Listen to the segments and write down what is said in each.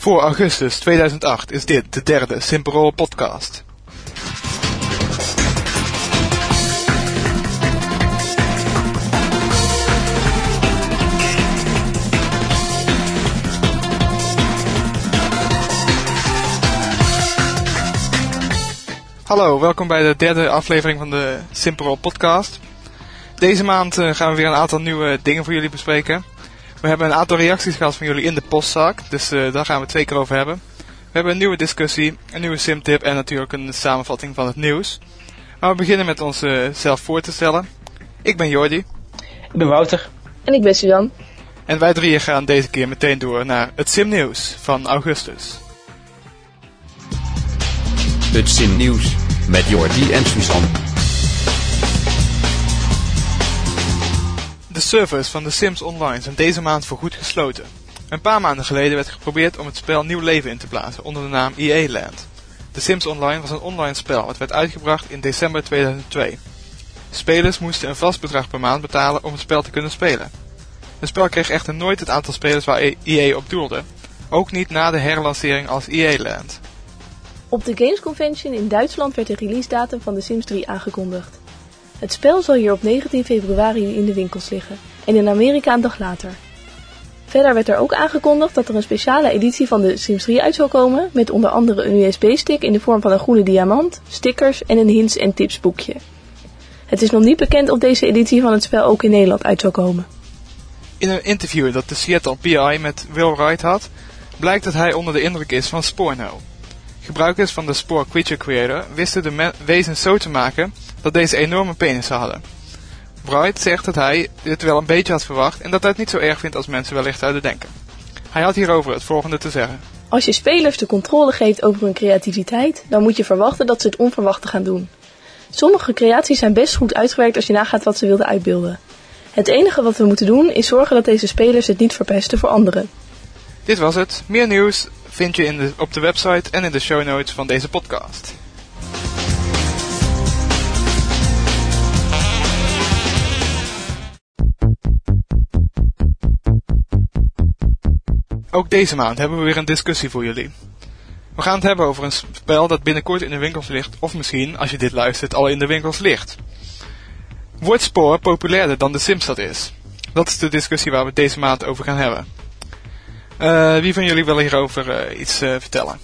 Voor augustus 2008 is dit de derde Simperol podcast. Hallo, welkom bij de derde aflevering van de Simperol podcast. Deze maand eh, gaan we weer een aantal nieuwe dingen voor jullie bespreken. We hebben een aantal reacties gehad van jullie in de postzak, dus uh, daar gaan we het twee keer over hebben. We hebben een nieuwe discussie, een nieuwe simtip en natuurlijk een samenvatting van het nieuws. Maar we beginnen met onszelf voor te stellen. Ik ben Jordi. Ik ben Wouter. En ik ben Suzanne. En wij drieën gaan deze keer meteen door naar het simnieuws van augustus. Het simnieuws met Jordi en Suzanne. De servers van The Sims Online zijn deze maand voorgoed gesloten. Een paar maanden geleden werd geprobeerd om het spel nieuw leven in te blazen onder de naam EA Land. The Sims Online was een online spel dat werd uitgebracht in december 2002. Spelers moesten een vast bedrag per maand betalen om het spel te kunnen spelen. Het spel kreeg echter nooit het aantal spelers waar EA op doelde, ook niet na de herlancering als EA Land. Op de Games Convention in Duitsland werd de release datum van The Sims 3 aangekondigd. Het spel zal hier op 19 februari in de winkels liggen en in Amerika een dag later. Verder werd er ook aangekondigd dat er een speciale editie van de Sims 3 uit zal komen met onder andere een USB-stick in de vorm van een groene diamant, stickers en een hints- en tipsboekje. Het is nog niet bekend of deze editie van het spel ook in Nederland uit zal komen. In een interview dat de Seattle PI met Will Wright had, blijkt dat hij onder de indruk is van Sporno. Gebruikers van de Spore Creature Creator wisten de wezens zo te maken dat deze enorme penissen hadden. Wright zegt dat hij dit wel een beetje had verwacht en dat hij het niet zo erg vindt als mensen wellicht zouden denken. Hij had hierover het volgende te zeggen. Als je spelers de controle geeft over hun creativiteit, dan moet je verwachten dat ze het onverwachte gaan doen. Sommige creaties zijn best goed uitgewerkt als je nagaat wat ze wilden uitbeelden. Het enige wat we moeten doen is zorgen dat deze spelers het niet verpesten voor anderen. Dit was het. Meer nieuws vind je in de, op de website en in de show notes van deze podcast. Ook deze maand hebben we weer een discussie voor jullie. We gaan het hebben over een spel dat binnenkort in de winkels ligt, of misschien, als je dit luistert, al in de winkels ligt. Wordt Spoor populairder dan de Sims dat is? Dat is de discussie waar we het deze maand over gaan hebben. Uh, wie van jullie wil hierover uh, iets uh, vertellen?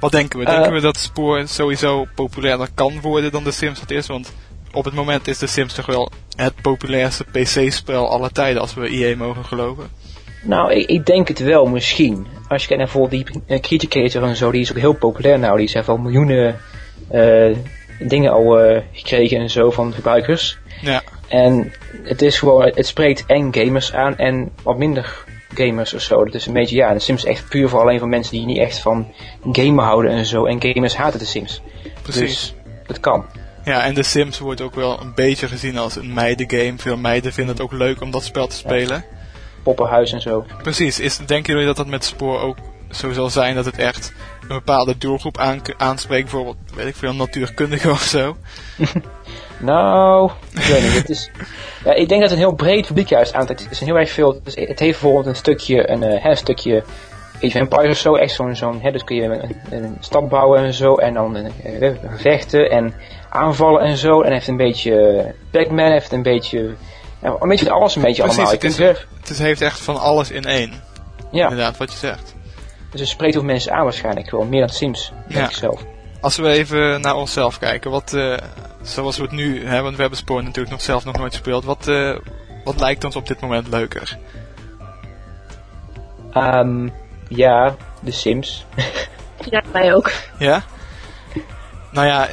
Wat denken we? Denken we dat Spoor sowieso populairder kan worden dan de Sims dat is? Want op het moment is de Sims toch wel het populairste PC-spel aller tijden, als we EA mogen geloven. Nou, ik, ik, denk het wel, misschien. Als je kijkt naar bijvoorbeeld die uh, Criticator en zo, die is ook heel populair nou. Die heeft al miljoenen uh, dingen al uh, gekregen en zo van gebruikers. Ja. En het is gewoon, het spreekt en gamers aan en wat minder gamers of zo. Dat is een beetje, ja, de Sims is echt puur voor alleen voor mensen die niet echt van gamen houden en zo. En gamers haten de Sims. Precies. Dus dat kan. Ja, en de Sims wordt ook wel een beetje gezien als een meidengame. Veel meiden vinden het ook leuk om dat spel te spelen. Ja poppenhuis en zo. Precies. Is, denken jullie dat dat met Spoor ook zo zal zijn dat het echt een bepaalde doelgroep aan, aanspreekt? Bijvoorbeeld, weet ik veel, natuurkundigen of zo? nou, ik weet niet. Het is, ja, ik denk dat het een heel breed publiek juist aantrekt. Het is een heel erg veel. Het, het heeft bijvoorbeeld een stukje, een, uh, een stukje Age of zo, echt zo'n, zo'n dus kun je een, een, stad bouwen en zo, en dan uh, vechten en aanvallen en zo. En heeft een beetje Pac-Man, heeft een beetje ja, een beetje alles een beetje Precies, allemaal. Het, is, het heeft echt van alles in één. Ja. Inderdaad, wat je zegt. Dus het spreekt ook mensen aan waarschijnlijk gewoon, meer dan Sims, denk ja. ik zelf. Als we even naar onszelf kijken, wat, uh, zoals we het nu hebben, want we hebben Spoor natuurlijk nog zelf nog nooit gespeeld, wat, uh, wat lijkt ons op dit moment leuker? Um, ja, de Sims. ja, mij ook. Ja? Nou ja,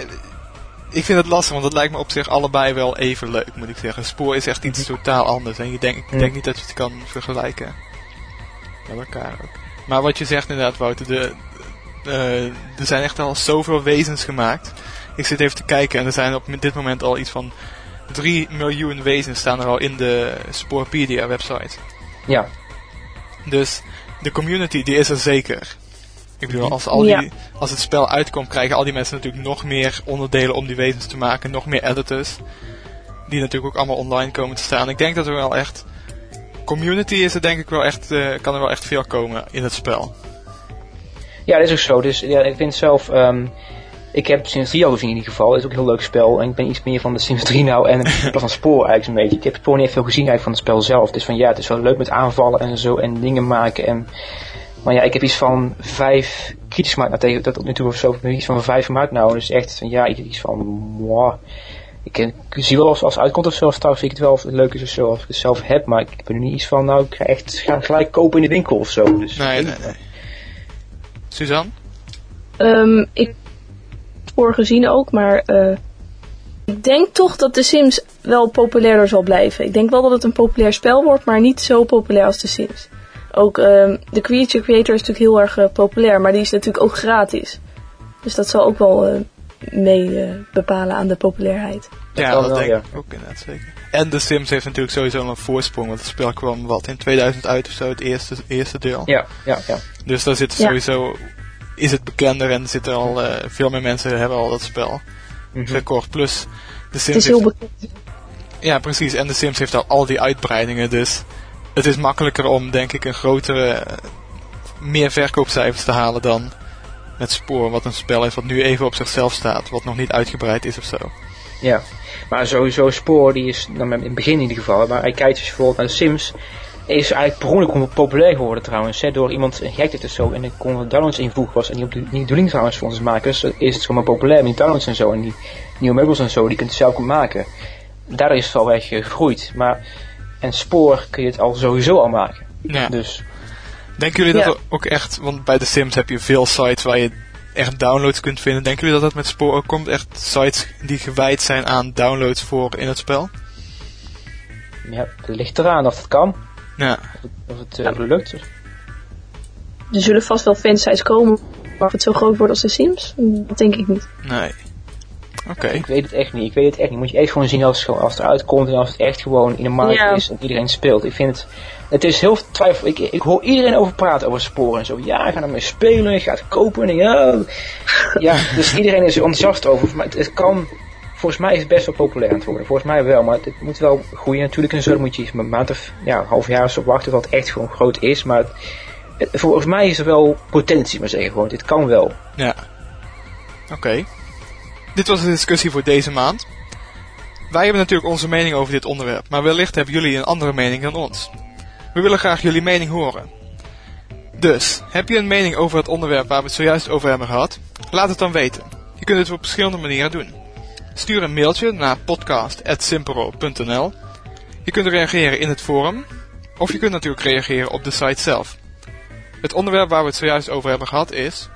ik vind het lastig, want het lijkt me op zich allebei wel even leuk, moet ik zeggen. Spoor is echt iets totaal anders. En je denk, ik denk niet dat je het kan vergelijken met elkaar ook. Maar wat je zegt inderdaad, Wouter, de, uh, er zijn echt al zoveel wezens gemaakt. Ik zit even te kijken en er zijn op dit moment al iets van 3 miljoen wezens staan er al in de Spoorpedia website. Ja. Dus de community die is er zeker. Ik bedoel, als, al die, ja. als het spel uitkomt, krijgen al die mensen natuurlijk nog meer onderdelen om die wezens te maken. Nog meer editors. Die natuurlijk ook allemaal online komen te staan. Ik denk dat er wel echt community is er denk ik wel echt, eh, kan er wel echt veel komen in het spel. Ja, dat is ook zo. Dus ja, ik vind zelf, ehm, ik heb Sims 3 al gezien in ieder geval. Dat is ook een heel leuk spel. En ik ben iets meer van de Sims 3 nou. En van Spoor eigenlijk een beetje. Ik heb Spoor niet echt veel gezien eigenlijk van het spel zelf. Dus van ja, het is wel leuk met aanvallen en zo. En dingen maken. En, maar ja, ik heb iets van vijf kritisch gemaakt. Nou, tegen dat tot nu toe of zo. Iets van vijf gemaakt nou. Dus echt van ja, iets van... Wow. Ik, ik zie wel als, als het uitkomt of zo, trouwens vind ik het wel of het leuk is of zo, als ik het zelf heb, maar ik ben er niet iets van, nou, ik ga echt ga gelijk kopen in de winkel of zo. Dus, Nee, nee, nee. Suzanne? Ehm, ik heb het voor gezien ook, maar eh, ik denk toch dat The Sims wel populairder zal blijven. Ik denk wel dat het een populair spel wordt, maar niet zo populair als The Sims. Ook ehm, de Creature Creator is natuurlijk heel erg eh, populair, maar die is natuurlijk ook gratis. Dus dat zal ook wel eh, mee eh, bepalen aan de populariteit. Ja, dat wel, denk ja. ik ook inderdaad zeker. En The Sims heeft natuurlijk sowieso een voorsprong, want het spel kwam wat in 2000 uit of zo, het eerste, eerste deel. Ja, ja, ja. Dus daar zit Ja. sowieso, is het bekender en zitten al, eh, veel meer mensen hebben al dat spel Mhm. gekocht. Plus, The Het Sims is heel bekend. ja precies, en The Sims heeft al al die uitbreidingen, dus het is makkelijker om denk ik een grotere, eh, meer verkoopcijfers te halen dan met Spoor, wat een spel is wat nu even op zichzelf staat, wat nog niet uitgebreid is of zo. Ja, maar sowieso Spoor, die is nou, in het begin in ieder geval, maar hij kijkt dus bijvoorbeeld naar de Sims, is eigenlijk per ongeluk populair geworden trouwens, hè, door iemand gehackt het of zo, en ik kon downloads invoegen was, en die op de, niet de bedoeling trouwens voor ons makers, is het zomaar populair met die downloads en zo, en die nieuwe meubels en zo, die kunt je zelf maken. Daardoor is het wel echt gegroeid, maar, en Spoor kun je het al sowieso al maken. Ja. Dus, Denken jullie dat Ja. er ook echt, want bij The Sims heb je veel sites waar je echt downloads kunt vinden. Denken jullie dat dat met Spoor ook komt? Echt sites die gewijd zijn aan downloads voor in het spel? ja, het ligt eraan of het kan, Ja, of het eh, lukt. Er zullen vast wel fansites komen, maar of het zo groot wordt als de Sims, dat denk ik niet. nee. Oké. Ik weet het echt niet. Ik weet het echt niet. Moet je echt gewoon zien als, als het eruit komt en als het echt gewoon in de markt Ja. is en iedereen speelt. Ik vind het, het is heel twijfel. Ik, ik hoor iedereen over praten over sporen en zo. Ja, ik ga ermee spelen, ik ga het kopen en ja. Ja, dus iedereen is er enthousiast over. Maar het, het kan, volgens mij is het best wel populair aan het worden. Volgens mij wel, maar het, het moet wel groeien natuurlijk en zo. Moet je een maand of ja, een half jaar of zo wachten tot het echt gewoon groot is. Maar het, het- volgens mij is er wel potentie, maar zeggen gewoon. Dit kan wel. Ja. Oké. Dit was de discussie voor deze maand. Wij hebben natuurlijk onze mening over dit onderwerp, maar wellicht hebben jullie een andere mening dan ons. We willen graag jullie mening horen. Dus, heb je een mening over het onderwerp waar we het zojuist over hebben gehad? Laat het dan weten. Je kunt het op verschillende manieren doen. Stuur een mailtje naar podcast.simpero.nl Je kunt reageren in het forum, of je kunt natuurlijk reageren op de site zelf. Het onderwerp waar we het zojuist over hebben gehad is...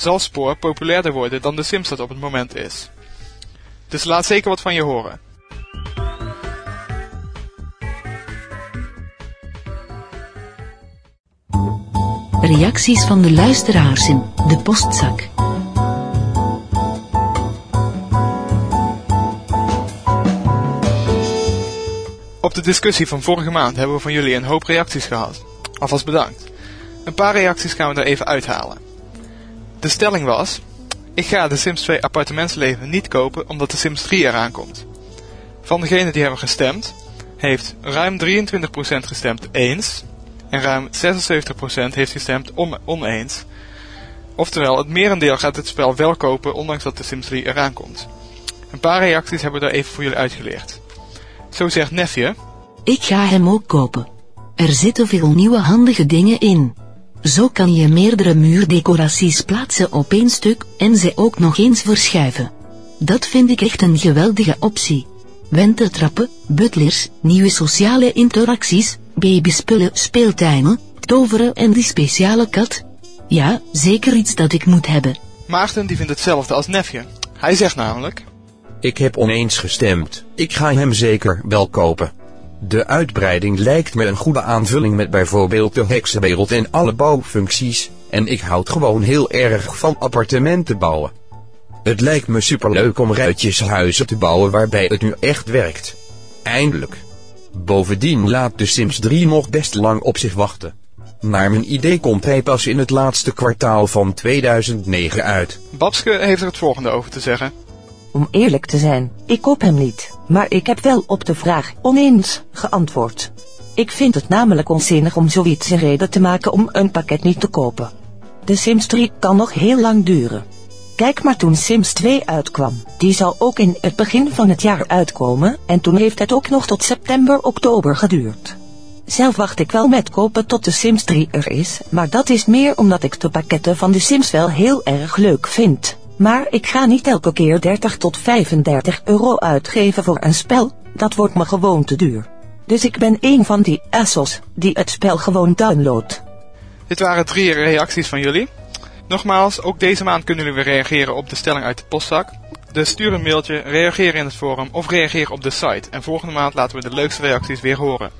Zal Spoor populairder worden dan de Sims dat op het moment is? Dus laat zeker wat van je horen. Reacties van de luisteraars in de postzak. Op de discussie van vorige maand hebben we van jullie een hoop reacties gehad. Alvast bedankt. Een paar reacties gaan we er even uithalen. De stelling was: Ik ga de Sims 2 appartementsleven niet kopen omdat de Sims 3 eraan komt. Van degenen die hebben gestemd, heeft ruim 23% gestemd eens en ruim 76% heeft gestemd oneens. Oftewel, het merendeel gaat het spel wel kopen ondanks dat de Sims 3 eraan komt. Een paar reacties hebben we daar even voor jullie uitgelicht. Zo zegt Nefje, Ik ga hem ook kopen. Er zitten veel nieuwe handige dingen in. Zo kan je meerdere muurdecoraties plaatsen op één stuk en ze ook nog eens verschuiven. Dat vind ik echt een geweldige optie. Wenteltrappen, butlers, nieuwe sociale interacties, babyspullen, speeltuinen, toveren en die speciale kat. Ja, zeker iets dat ik moet hebben. Maarten die vindt hetzelfde als Nefje. Hij zegt namelijk, Ik heb oneens gestemd. Ik ga hem zeker wel kopen. De uitbreiding lijkt me een goede aanvulling met bijvoorbeeld de heksenwereld en alle bouwfuncties, en ik houd gewoon heel erg van appartementen bouwen. Het lijkt me superleuk om ruitjeshuizen te bouwen waarbij het nu echt werkt. Eindelijk. Bovendien laat de Sims 3 nog best lang op zich wachten. Naar mijn idee komt hij pas in het laatste kwartaal van 2009 uit. Babske heeft er het volgende over te zeggen. Om eerlijk te zijn, ik koop hem niet, maar ik heb wel op de vraag oneens geantwoord. Ik vind het namelijk onzinnig om zoiets een reden te maken om een pakket niet te kopen. De Sims 3 kan nog heel lang duren. Kijk maar toen Sims 2 uitkwam. Die zou ook in het begin van het jaar uitkomen en toen heeft het ook nog tot september-oktober geduurd. Zelf wacht ik wel met kopen tot de Sims 3 er is, maar dat is meer omdat ik de pakketten van de Sims wel heel erg leuk vind. Maar ik ga niet elke keer 30 tot 35 euro uitgeven voor een spel, dat wordt me gewoon te duur. Dus ik ben een van die assels die het spel gewoon downloadt. Dit waren drie reacties van jullie. Nogmaals, ook deze maand kunnen jullie weer reageren op de stelling uit de postzak. Dus stuur een mailtje, reageer in het forum of reageer op de site. En volgende maand laten we de leukste reacties weer horen.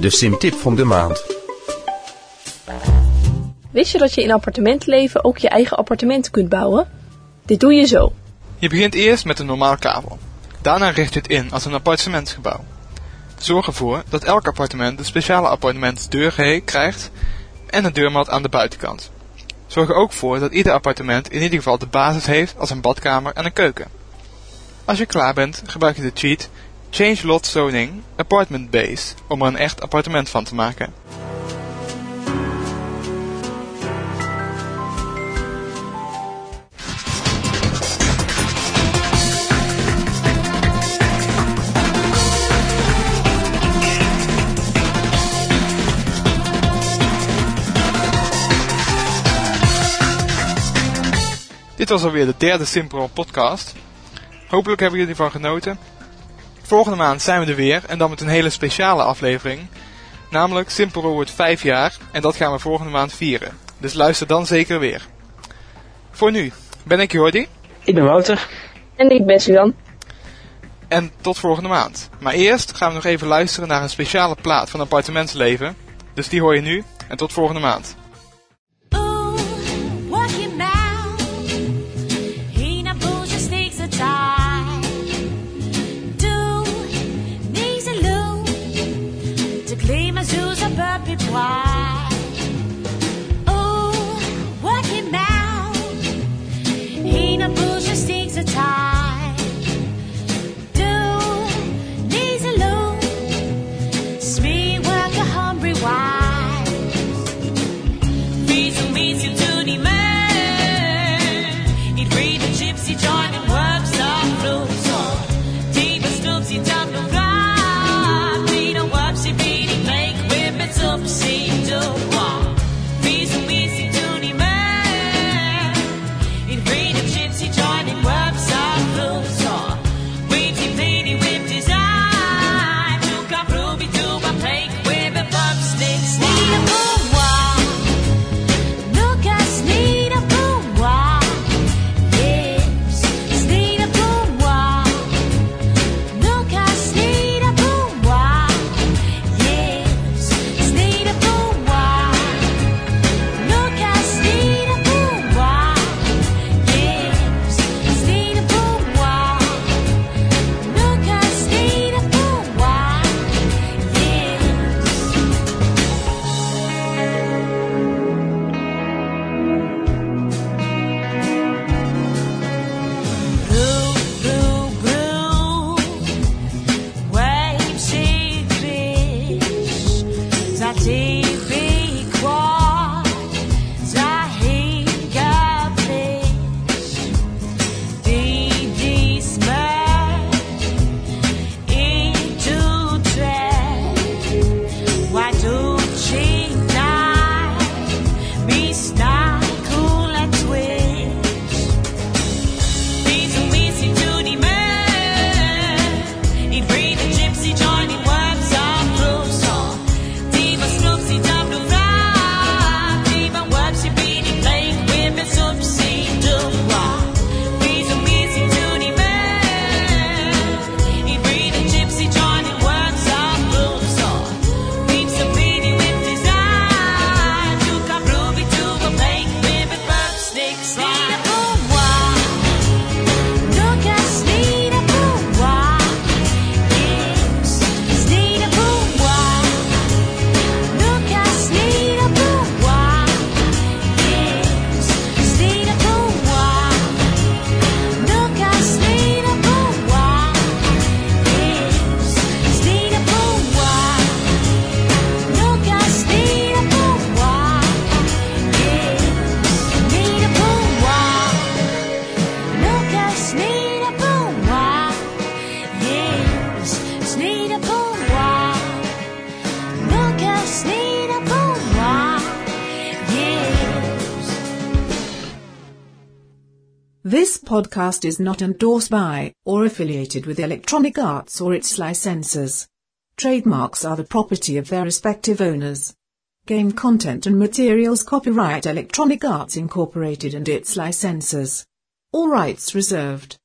De simtip van de maand. Wist je dat je in appartementenleven ook je eigen appartement kunt bouwen? Dit doe je zo. Je begint eerst met een normaal kavel. Daarna richt je het in als een appartementsgebouw. Zorg ervoor dat elk appartement een speciale appartementsdeur krijgt en een deurmat aan de buitenkant. Zorg er ook voor dat ieder appartement in ieder geval de basis heeft als een badkamer en een keuken. Als je klaar bent, gebruik je de cheat Change Lot Zoning Apartment Base om er een echt appartement van te maken. Dit was alweer de derde Simpro podcast. Hopelijk hebben jullie ervan genoten. Volgende maand zijn we er weer en dan met een hele speciale aflevering. Namelijk Simpro wordt 5 jaar en dat gaan we volgende maand vieren. Dus luister dan zeker weer. Voor nu ben ik Jordi. Ik ben Wouter. En ik ben Suzanne. En tot volgende maand. Maar eerst gaan we nog even luisteren naar een speciale plaat van appartementsleven. Dus die hoor je nu en tot volgende maand. This podcast is not endorsed by or affiliated with Electronic Arts or its licensors. Trademarks are the property of their respective owners. Game content and materials copyright Electronic Arts Incorporated and its licensors. All rights reserved.